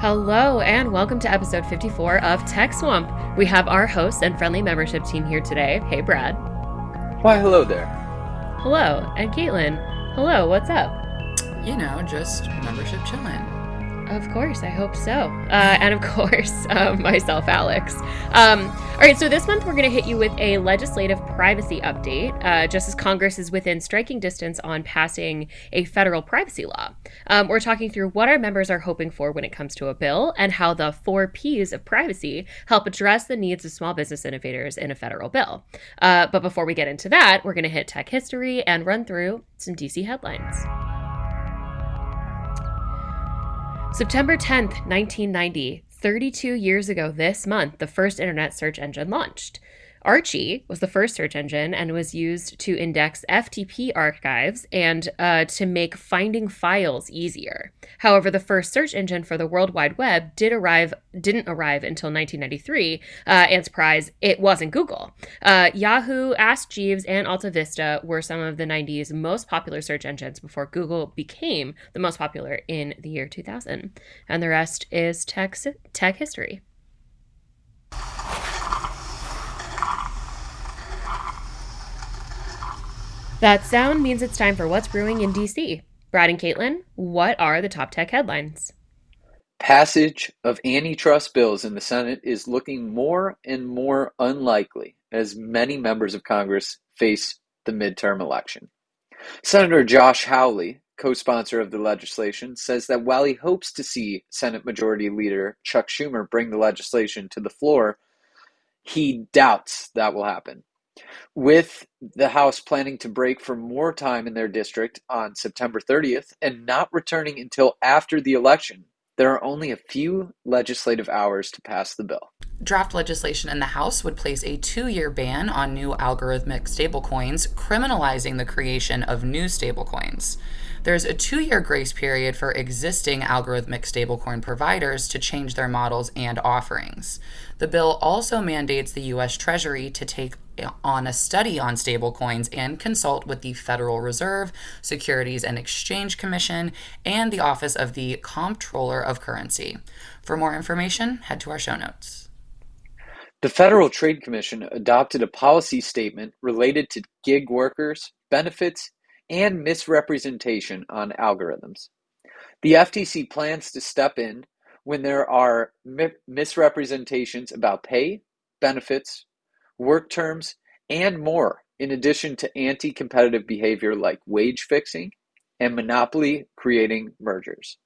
Hello, and welcome to episode 54 of Tech Swamp. We have our host and friendly membership team here today. Hey, Brad. Why, hello there. Hello, and Caitlin. Hello, what's up? You know, just membership chilling. Of course, I hope so. Uh, and of course, uh, myself, Alex. Um, all right, so this month we're going to hit you with a legislative privacy update, uh, just as Congress is within striking distance on passing a federal privacy law. Um, we're talking through what our members are hoping for when it comes to a bill and how the four P's of privacy help address the needs of small business innovators in a federal bill. Uh, but before we get into that, we're going to hit tech history and run through some DC headlines. September 10th, 1990, 32 years ago this month, the first internet search engine launched. Archie was the first search engine and was used to index FTP archives and uh, to make finding files easier. However, the first search engine for the World Wide Web did arrive didn't arrive until 1993, uh, and surprise, it wasn't Google. Uh, Yahoo, Ask Jeeves, and Alta Vista were some of the 90s most popular search engines before Google became the most popular in the year 2000. And the rest is tech, tech history. That sound means it's time for What's Brewing in DC. Brad and Caitlin, what are the top tech headlines? Passage of antitrust bills in the Senate is looking more and more unlikely as many members of Congress face the midterm election. Senator Josh Hawley, co sponsor of the legislation, says that while he hopes to see Senate Majority Leader Chuck Schumer bring the legislation to the floor, he doubts that will happen. With the House planning to break for more time in their district on September 30th and not returning until after the election, there are only a few legislative hours to pass the bill. Draft legislation in the House would place a two year ban on new algorithmic stablecoins, criminalizing the creation of new stablecoins. There's a two year grace period for existing algorithmic stablecoin providers to change their models and offerings. The bill also mandates the U.S. Treasury to take on a study on stablecoins and consult with the Federal Reserve, Securities and Exchange Commission, and the Office of the Comptroller of Currency. For more information, head to our show notes. The Federal Trade Commission adopted a policy statement related to gig workers, benefits, and misrepresentation on algorithms. The FTC plans to step in when there are mi- misrepresentations about pay, benefits, work terms, and more, in addition to anti competitive behavior like wage fixing and monopoly creating mergers.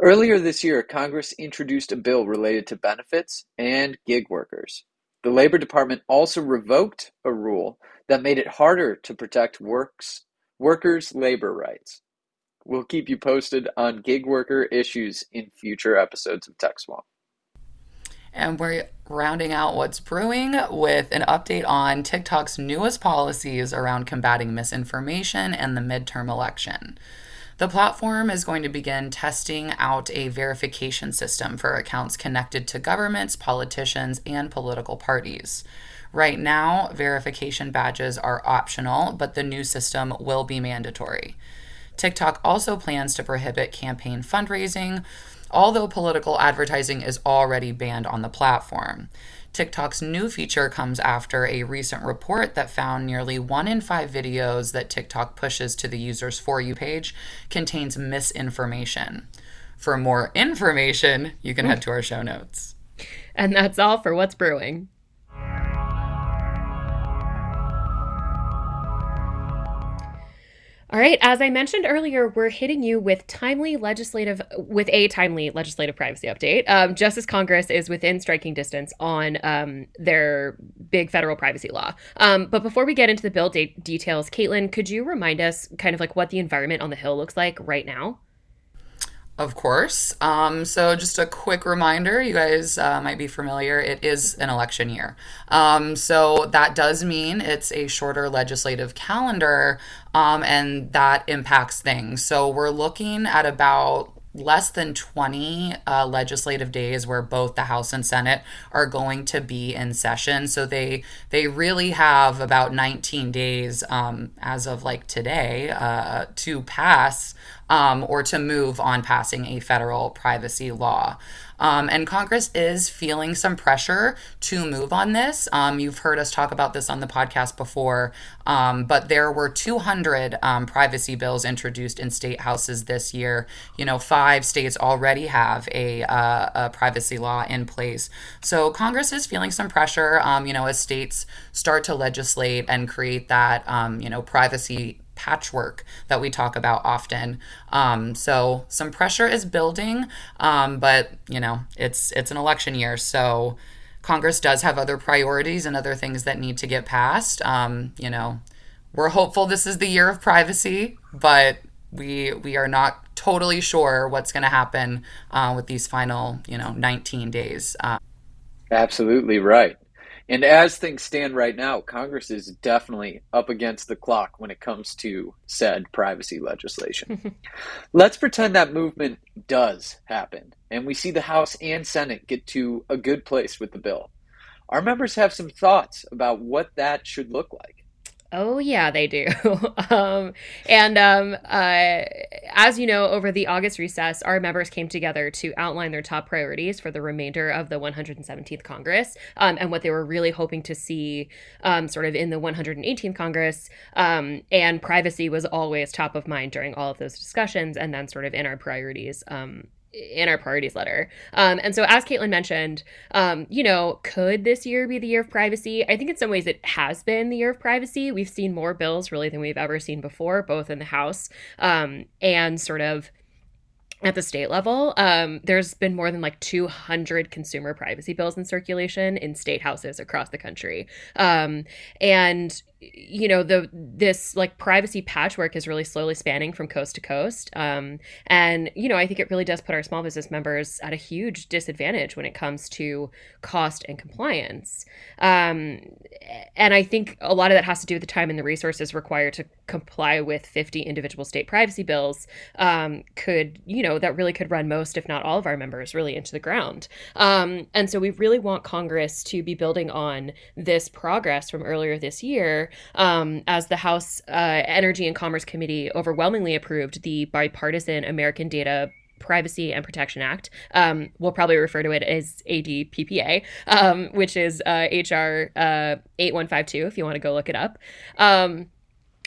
Earlier this year, Congress introduced a bill related to benefits and gig workers. The Labor Department also revoked a rule that made it harder to protect works, workers' labor rights. We'll keep you posted on gig worker issues in future episodes of Tech Swamp. And we're rounding out what's brewing with an update on TikTok's newest policies around combating misinformation and the midterm election. The platform is going to begin testing out a verification system for accounts connected to governments, politicians, and political parties. Right now, verification badges are optional, but the new system will be mandatory. TikTok also plans to prohibit campaign fundraising, although political advertising is already banned on the platform. TikTok's new feature comes after a recent report that found nearly one in five videos that TikTok pushes to the user's For You page contains misinformation. For more information, you can head to our show notes. And that's all for What's Brewing. All right, as I mentioned earlier, we're hitting you with timely legislative with a timely legislative privacy update. Um, just as Congress is within striking distance on um, their big federal privacy law. Um, but before we get into the bill de- details, Caitlin, could you remind us kind of like what the environment on the Hill looks like right now? Of course. Um, so, just a quick reminder you guys uh, might be familiar, it is an election year. Um, so, that does mean it's a shorter legislative calendar, um, and that impacts things. So, we're looking at about less than 20 uh, legislative days where both the house and senate are going to be in session so they they really have about 19 days um, as of like today uh, to pass um, or to move on passing a federal privacy law. Um, and Congress is feeling some pressure to move on this. Um, you've heard us talk about this on the podcast before, um, but there were 200 um, privacy bills introduced in state houses this year. You know, five states already have a, uh, a privacy law in place. So Congress is feeling some pressure, um, you know, as states start to legislate and create that, um, you know, privacy patchwork that we talk about often. Um, so some pressure is building, um, but you know it's it's an election year, so Congress does have other priorities and other things that need to get passed. Um, you know, we're hopeful this is the year of privacy, but we we are not totally sure what's going to happen uh, with these final you know 19 days. Uh, Absolutely right. And as things stand right now, Congress is definitely up against the clock when it comes to said privacy legislation. Let's pretend that movement does happen and we see the House and Senate get to a good place with the bill. Our members have some thoughts about what that should look like. Oh yeah, they do. um, and um, uh, as you know, over the August recess, our members came together to outline their top priorities for the remainder of the 117th Congress um, and what they were really hoping to see, um, sort of in the 118th Congress. Um, and privacy was always top of mind during all of those discussions, and then sort of in our priorities um, in our priorities letter. Um, and so, as Caitlin mentioned, um, you know, could this year be the year of privacy? I think in some ways it has been the year of privacy. We've seen more bills really than we've ever seen before, both in the House um, and sort of at the state level, um, there's been more than like 200 consumer privacy bills in circulation in state houses across the country. Um, and you know the this like privacy patchwork is really slowly spanning from coast to coast. Um, and you know i think it really does put our small business members at a huge disadvantage when it comes to cost and compliance. Um, and i think a lot of that has to do with the time and the resources required to comply with 50 individual state privacy bills um, could you know that really could run most if not all of our members really into the ground. Um, and so we really want congress to be building on this progress from earlier this year um, as the House uh, Energy and Commerce Committee overwhelmingly approved the bipartisan American Data Privacy and Protection Act. Um, we'll probably refer to it as ADPPA, um, which is uh, HR uh, 8152 if you want to go look it up. Um,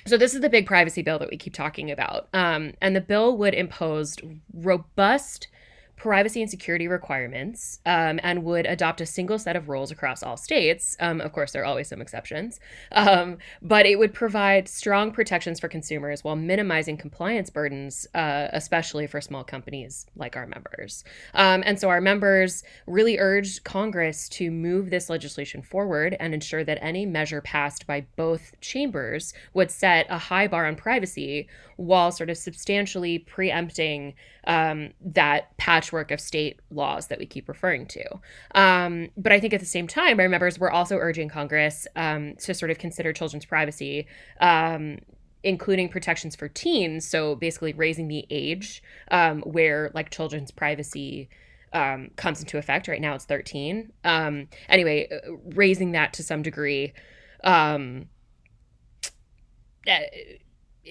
so, this is the big privacy bill that we keep talking about. Um, and the bill would impose robust privacy and security requirements um, and would adopt a single set of rules across all states. Um, of course, there are always some exceptions, um, but it would provide strong protections for consumers while minimizing compliance burdens, uh, especially for small companies like our members. Um, and so, our members really urged Congress to move this legislation forward and ensure that any measure passed by both chambers would set a high bar on privacy while sort of substantially preempting um, that patchwork of state laws that we keep referring to. Um, but I think at the same time, our members were also urging Congress um, to sort of consider children's privacy um, including protections for teens. So basically, raising the age um, where like children's privacy um, comes into effect. Right now, it's 13. Um, anyway, uh, raising that to some degree. Um, uh,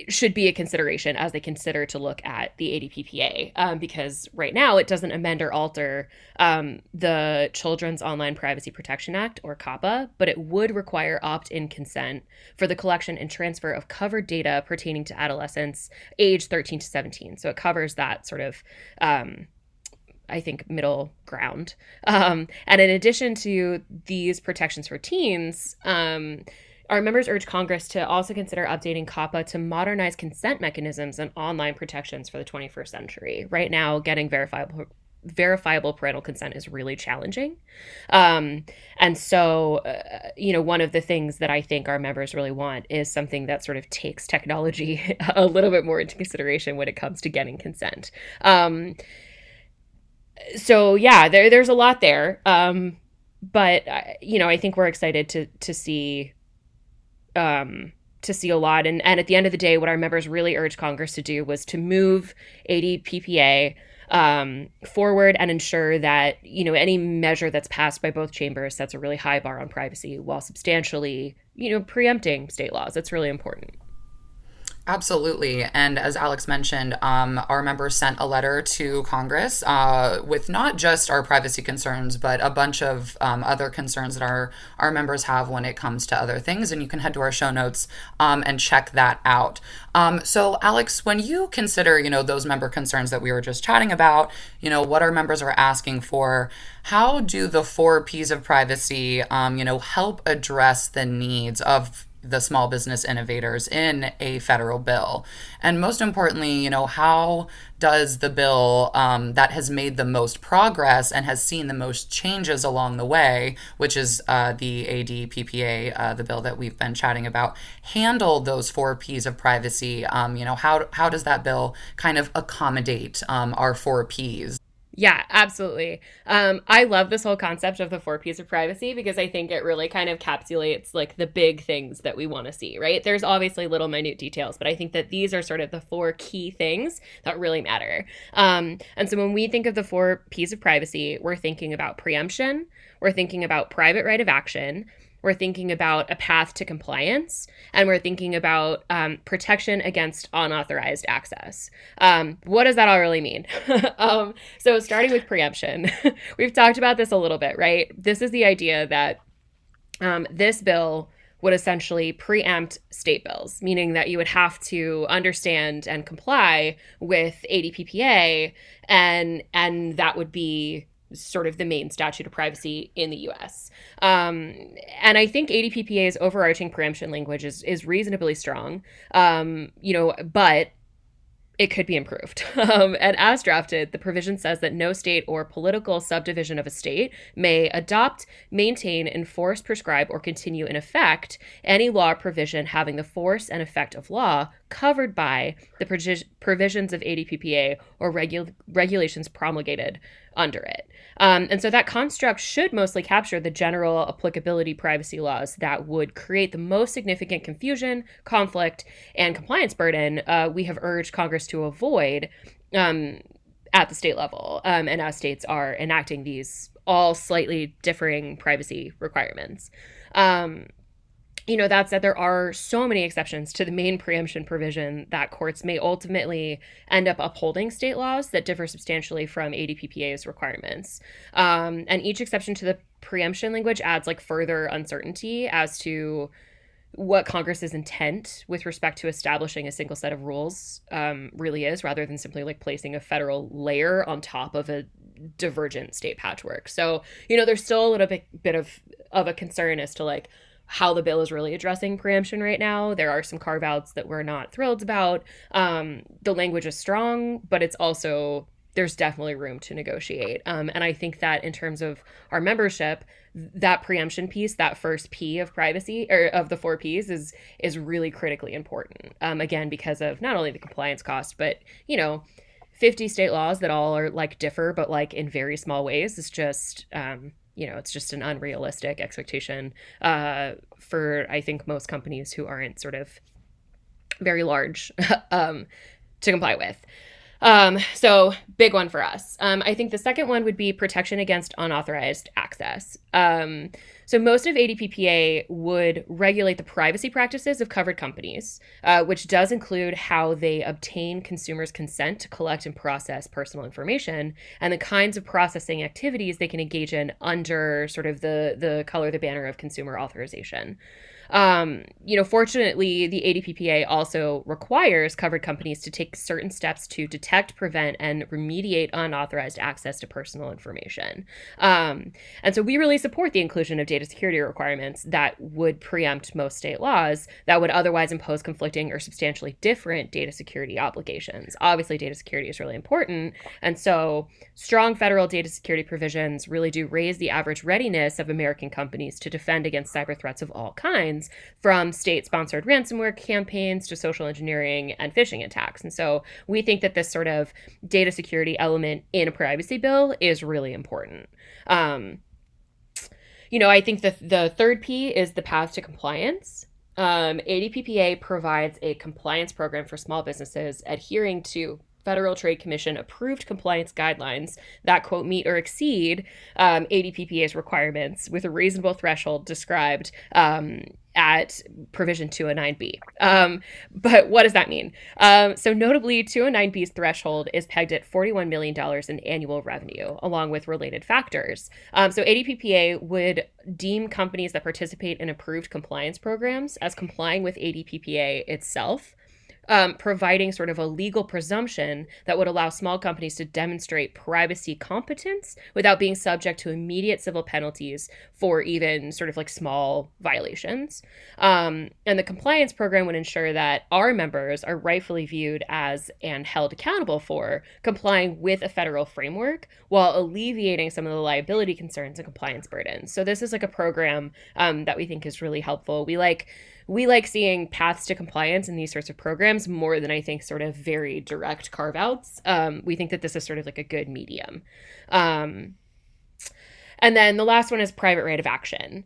should be a consideration as they consider to look at the ADPPA um, because right now it doesn't amend or alter um, the Children's Online Privacy Protection Act or COPPA, but it would require opt in consent for the collection and transfer of covered data pertaining to adolescents age 13 to 17. So it covers that sort of. Um, I think middle ground. Um, and in addition to these protections for teens, um, our members urge Congress to also consider updating COPPA to modernize consent mechanisms and online protections for the 21st century. Right now, getting verifiable verifiable parental consent is really challenging. Um, and so, uh, you know, one of the things that I think our members really want is something that sort of takes technology a little bit more into consideration when it comes to getting consent. Um, so yeah, there, there's a lot there. Um, but uh, you know, I think we're excited to to see um, to see a lot. And, and at the end of the day, what our members really urged Congress to do was to move ADPPA um, forward and ensure that you know any measure that's passed by both chambers sets a really high bar on privacy while substantially you know preempting state laws. That's really important. Absolutely. And as Alex mentioned, um, our members sent a letter to Congress uh, with not just our privacy concerns, but a bunch of um, other concerns that our, our members have when it comes to other things. And you can head to our show notes um, and check that out. Um, so, Alex, when you consider, you know, those member concerns that we were just chatting about, you know, what our members are asking for, how do the four P's of privacy, um, you know, help address the needs of the small business innovators in a federal bill? And most importantly, you know, how does the bill um, that has made the most progress and has seen the most changes along the way, which is uh, the ADPPA, uh, the bill that we've been chatting about, handle those four P's of privacy? Um, you know, how, how does that bill kind of accommodate um, our four P's? Yeah, absolutely. Um, I love this whole concept of the four P's of privacy because I think it really kind of encapsulates like the big things that we want to see, right? There's obviously little minute details, but I think that these are sort of the four key things that really matter. Um, and so when we think of the four P's of privacy, we're thinking about preemption, we're thinking about private right of action, we're thinking about a path to compliance, and we're thinking about um, protection against unauthorized access. Um, what does that all really mean? um, so, starting with preemption, we've talked about this a little bit, right? This is the idea that um, this bill would essentially preempt state bills, meaning that you would have to understand and comply with ADPPA, and and that would be sort of the main statute of privacy in the US. Um, and I think ADPPA's overarching preemption language is, is reasonably strong, um, you know, but it could be improved. Um, and as drafted, the provision says that no state or political subdivision of a state may adopt, maintain, enforce, prescribe, or continue in effect any law provision having the force and effect of law covered by the provisions of ADPPA or regu- regulations promulgated under it. Um, and so that construct should mostly capture the general applicability privacy laws that would create the most significant confusion, conflict, and compliance burden uh, we have urged Congress to avoid um, at the state level. Um, and as states are enacting these all slightly differing privacy requirements. Um, you know, that said, there are so many exceptions to the main preemption provision that courts may ultimately end up upholding state laws that differ substantially from ADPPA's requirements. Um, and each exception to the preemption language adds like further uncertainty as to what Congress's intent with respect to establishing a single set of rules um, really is, rather than simply like placing a federal layer on top of a divergent state patchwork. So, you know, there's still a little bit, bit of of a concern as to like how the bill is really addressing preemption right now. There are some carve outs that we're not thrilled about. Um, the language is strong, but it's also there's definitely room to negotiate. Um, and I think that in terms of our membership, that preemption piece, that first P of privacy or of the four P's is is really critically important. Um, again, because of not only the compliance cost, but you know, 50 state laws that all are like differ, but like in very small ways is just um, you know, it's just an unrealistic expectation uh, for I think most companies who aren't sort of very large um, to comply with. Um, so big one for us. Um, I think the second one would be protection against unauthorized access. Um, so most of ADPPA would regulate the privacy practices of covered companies, uh, which does include how they obtain consumers' consent to collect and process personal information, and the kinds of processing activities they can engage in under sort of the the color the banner of consumer authorization. Um, you know, fortunately, the ADPPA also requires covered companies to take certain steps to detect, prevent, and remediate unauthorized access to personal information. Um, and so we really support the inclusion of data security requirements that would preempt most state laws that would otherwise impose conflicting or substantially different data security obligations. Obviously, data security is really important. And so strong federal data security provisions really do raise the average readiness of American companies to defend against cyber threats of all kinds from state sponsored ransomware campaigns to social engineering and phishing attacks. And so we think that this sort of data security element in a privacy bill is really important. Um, you know, I think the, the third P is the path to compliance. Um, ADPPA provides a compliance program for small businesses adhering to Federal Trade Commission approved compliance guidelines that, quote, meet or exceed um, ADPPA's requirements with a reasonable threshold described um, at provision 209B. Um, but what does that mean? Um, so, notably, 209B's threshold is pegged at $41 million in annual revenue, along with related factors. Um, so, ADPPA would deem companies that participate in approved compliance programs as complying with ADPPA itself um, providing sort of a legal presumption that would allow small companies to demonstrate privacy competence without being subject to immediate civil penalties for even sort of like small violations. Um, and the compliance program would ensure that our members are rightfully viewed as and held accountable for complying with a federal framework while alleviating some of the liability concerns and compliance burdens. So, this is like a program um, that we think is really helpful. We like we like seeing paths to compliance in these sorts of programs more than I think sort of very direct carve outs. Um, we think that this is sort of like a good medium. Um, and then the last one is private right of action.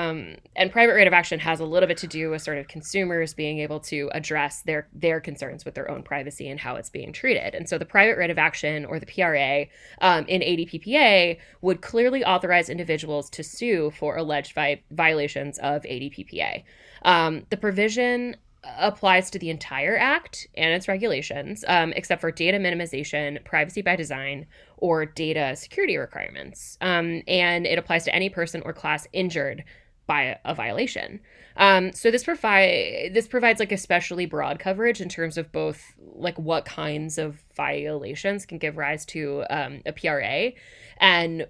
Um, and private right of action has a little bit to do with sort of consumers being able to address their their concerns with their own privacy and how it's being treated. And so the private right of action or the PRA um, in ADPPA would clearly authorize individuals to sue for alleged vi- violations of ADPPA. Um, the provision applies to the entire act and its regulations, um, except for data minimization, privacy by design, or data security requirements. Um, and it applies to any person or class injured by a, violation. Um, so this provide this provides like especially broad coverage in terms of both like what kinds of violations can give rise to um, a PRA, and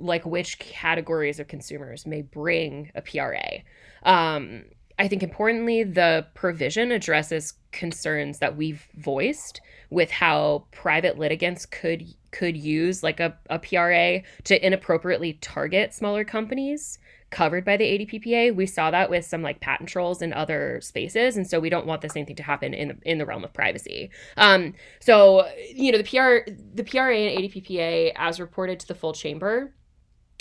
like which categories of consumers may bring a PRA. Um, I think importantly, the provision addresses concerns that we've voiced with how private litigants could could use like a, a PRA to inappropriately target smaller companies covered by the ADPPA. We saw that with some like patent trolls in other spaces, and so we don't want the same thing to happen in the, in the realm of privacy. Um, so you know the PR the PRA and ADPPA, as reported to the full chamber,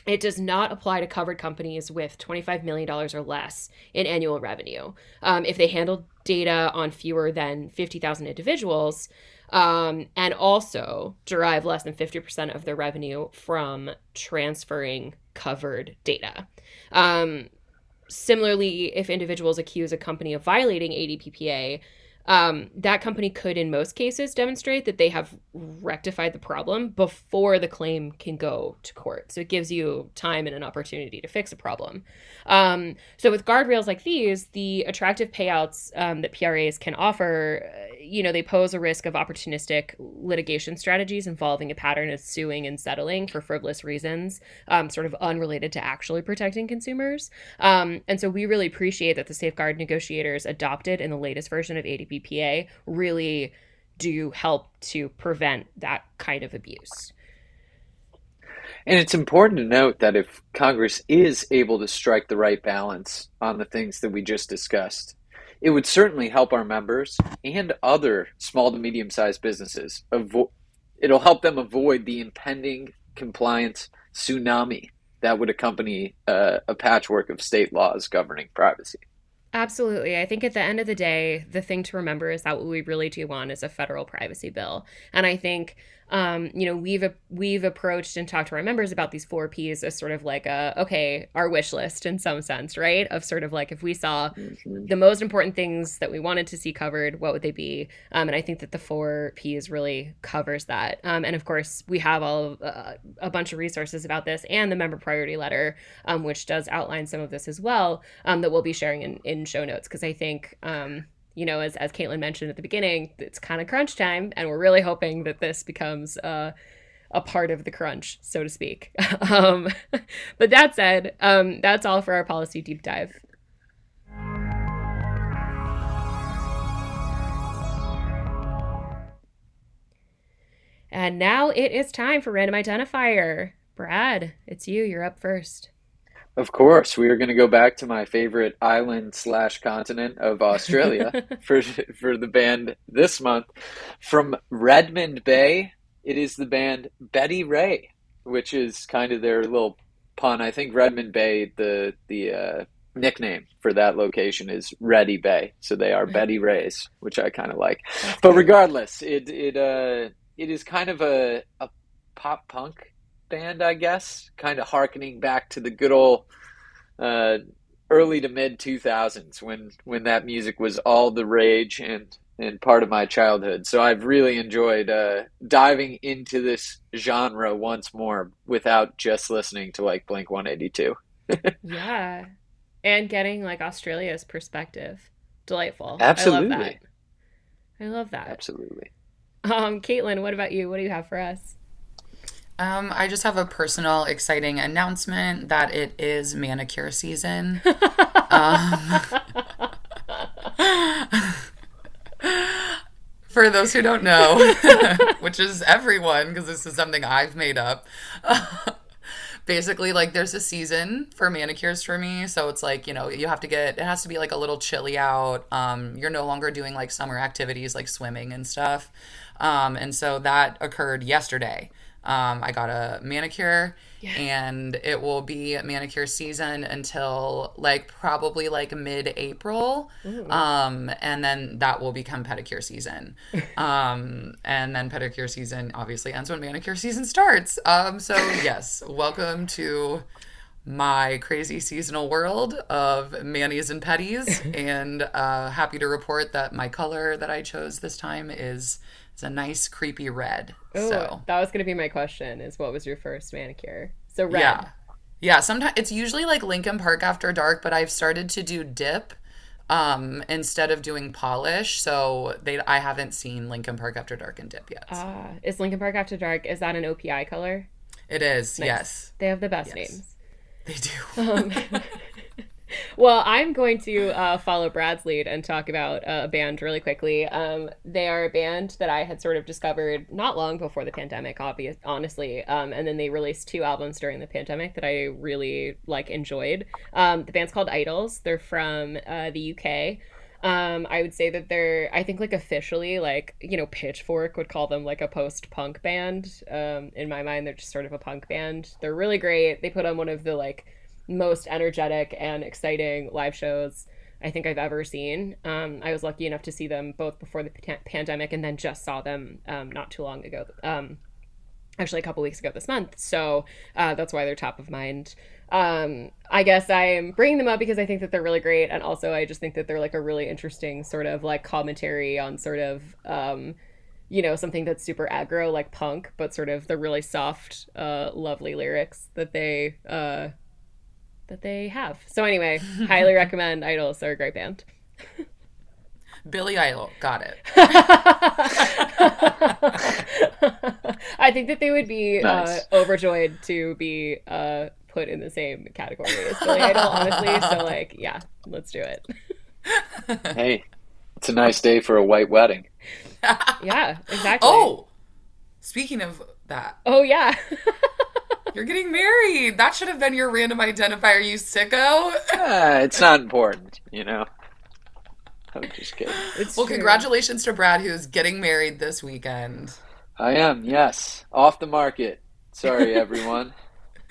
it does not apply to covered companies with $25 million or less in annual revenue. Um, if they handle data on fewer than 50,000 individuals, um, and also derive less than 50% of their revenue from transferring covered data. Um, similarly, if individuals accuse a company of violating ADPPA, um, that company could, in most cases, demonstrate that they have rectified the problem before the claim can go to court. So it gives you time and an opportunity to fix a problem. Um, so with guardrails like these, the attractive payouts um, that PRAs can offer, uh, you know, they pose a risk of opportunistic litigation strategies involving a pattern of suing and settling for frivolous reasons, um, sort of unrelated to actually protecting consumers. Um, and so we really appreciate that the safeguard negotiators adopted in the latest version of ADP BPA really do help to prevent that kind of abuse. And it's important to note that if Congress is able to strike the right balance on the things that we just discussed, it would certainly help our members and other small to medium sized businesses. Avo- it'll help them avoid the impending compliance tsunami that would accompany uh, a patchwork of state laws governing privacy. Absolutely. I think at the end of the day, the thing to remember is that what we really do want is a federal privacy bill. And I think um, you know, we've we've approached and talked to our members about these four P's as sort of like a okay, our wish list in some sense, right? Of sort of like if we saw mm-hmm. the most important things that we wanted to see covered, what would they be? Um, and I think that the four P's really covers that. Um, and of course, we have all of, uh, a bunch of resources about this and the member priority letter, um, which does outline some of this as well, um, that we'll be sharing in in show notes because I think um, you know, as as Caitlin mentioned at the beginning, it's kind of crunch time, and we're really hoping that this becomes uh, a part of the crunch, so to speak. um, but that said, um, that's all for our policy deep dive. And now it is time for random identifier. Brad, it's you. You're up first. Of course, we are going to go back to my favorite island slash continent of Australia for for the band this month from Redmond Bay. It is the band Betty Ray, which is kind of their little pun. I think Redmond Bay, the the uh, nickname for that location is Ready Bay. So they are Betty Rays, which I kind of like. But regardless, it it uh it is kind of a a pop punk band, I guess, kind of harkening back to the good old uh, early to mid 2000s when when that music was all the rage and and part of my childhood. So I've really enjoyed uh, diving into this genre once more without just listening to like Blink 182. yeah. And getting like Australia's perspective. Delightful. Absolutely. I love that. I love that. Absolutely. Um, Caitlin, what about you? What do you have for us? Um, I just have a personal, exciting announcement that it is manicure season. um, for those who don't know, which is everyone, because this is something I've made up. Basically, like there's a season for manicures for me, so it's like you know you have to get it has to be like a little chilly out. Um, you're no longer doing like summer activities like swimming and stuff, um, and so that occurred yesterday. Um, I got a manicure and it will be manicure season until like probably like mid April. Um, and then that will become pedicure season. um, and then pedicure season obviously ends when manicure season starts. Um, so yes, welcome to my crazy seasonal world of manis and petties and uh, happy to report that my color that I chose this time is it's a nice creepy red. Ooh, so that was gonna be my question: is what was your first manicure? So red. Yeah, yeah. Sometimes it's usually like Lincoln Park after dark, but I've started to do dip um instead of doing polish so they i haven't seen lincoln park after dark and dip yet ah uh, is lincoln park after dark is that an opi color it is nice. yes they have the best yes. names they do um, well, I'm going to uh, follow Brad's lead and talk about uh, a band really quickly. Um, they are a band that I had sort of discovered not long before the pandemic, obvious, honestly. Um, and then they released two albums during the pandemic that I really like enjoyed. Um, the band's called Idles. They're from uh, the UK. Um, I would say that they're, I think, like officially, like you know, Pitchfork would call them like a post-punk band. Um, in my mind, they're just sort of a punk band. They're really great. They put on one of the like most energetic and exciting live shows I think I've ever seen. Um, I was lucky enough to see them both before the p- pandemic and then just saw them um, not too long ago. Um, actually, a couple weeks ago this month. So uh, that's why they're top of mind. Um, I guess I'm bringing them up because I think that they're really great. And also, I just think that they're like a really interesting sort of like commentary on sort of um, you know something that's super aggro like punk but sort of the really soft uh lovely lyrics that they uh that they have. So anyway, highly recommend Idles. They're a great band. Billy Idol, got it. I think that they would be uh, Nice. uh, overjoyed to be uh, put in the same category as Billy Idol, honestly. So like, yeah, let's do it. Hey, it's a nice day for a white wedding. Yeah, exactly. Oh, speaking of that, oh yeah. you're getting married. That should have been your random identifier, you sicko. Ah, it's not important, you know. I'm just kidding. It's Well, true. congratulations to Brad, who's getting married this weekend. I am, yes, off the market. Sorry, everyone.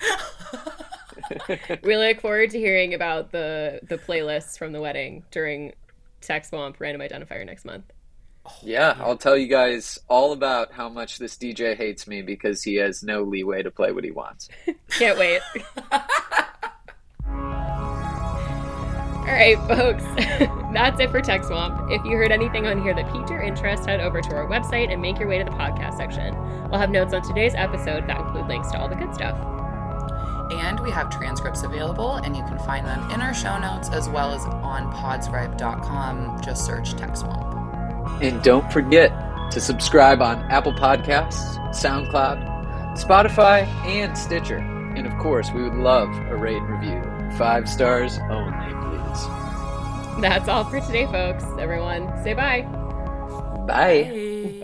We look forward to hearing about the the playlists from the wedding during Tech Swamp Random Identifier next month. Yeah, I'll tell you guys all about how much this DJ hates me because he has no leeway to play what he wants. Can't wait. All right, folks, that's it for Tech Swamp. If you heard anything on here that piqued your interest, head over to our website and make your way to the podcast section. We'll have notes on today's episode that include links to all the good stuff. And we have transcripts available, and you can find them in our show notes as well as on podscribe.com. Just search Tech Swamp. And don't forget to subscribe on Apple Podcasts, SoundCloud, Spotify, and Stitcher. And of course, we would love a rate and review. Five stars only, please. That's all for today, folks. Everyone, say bye. Bye. Bye.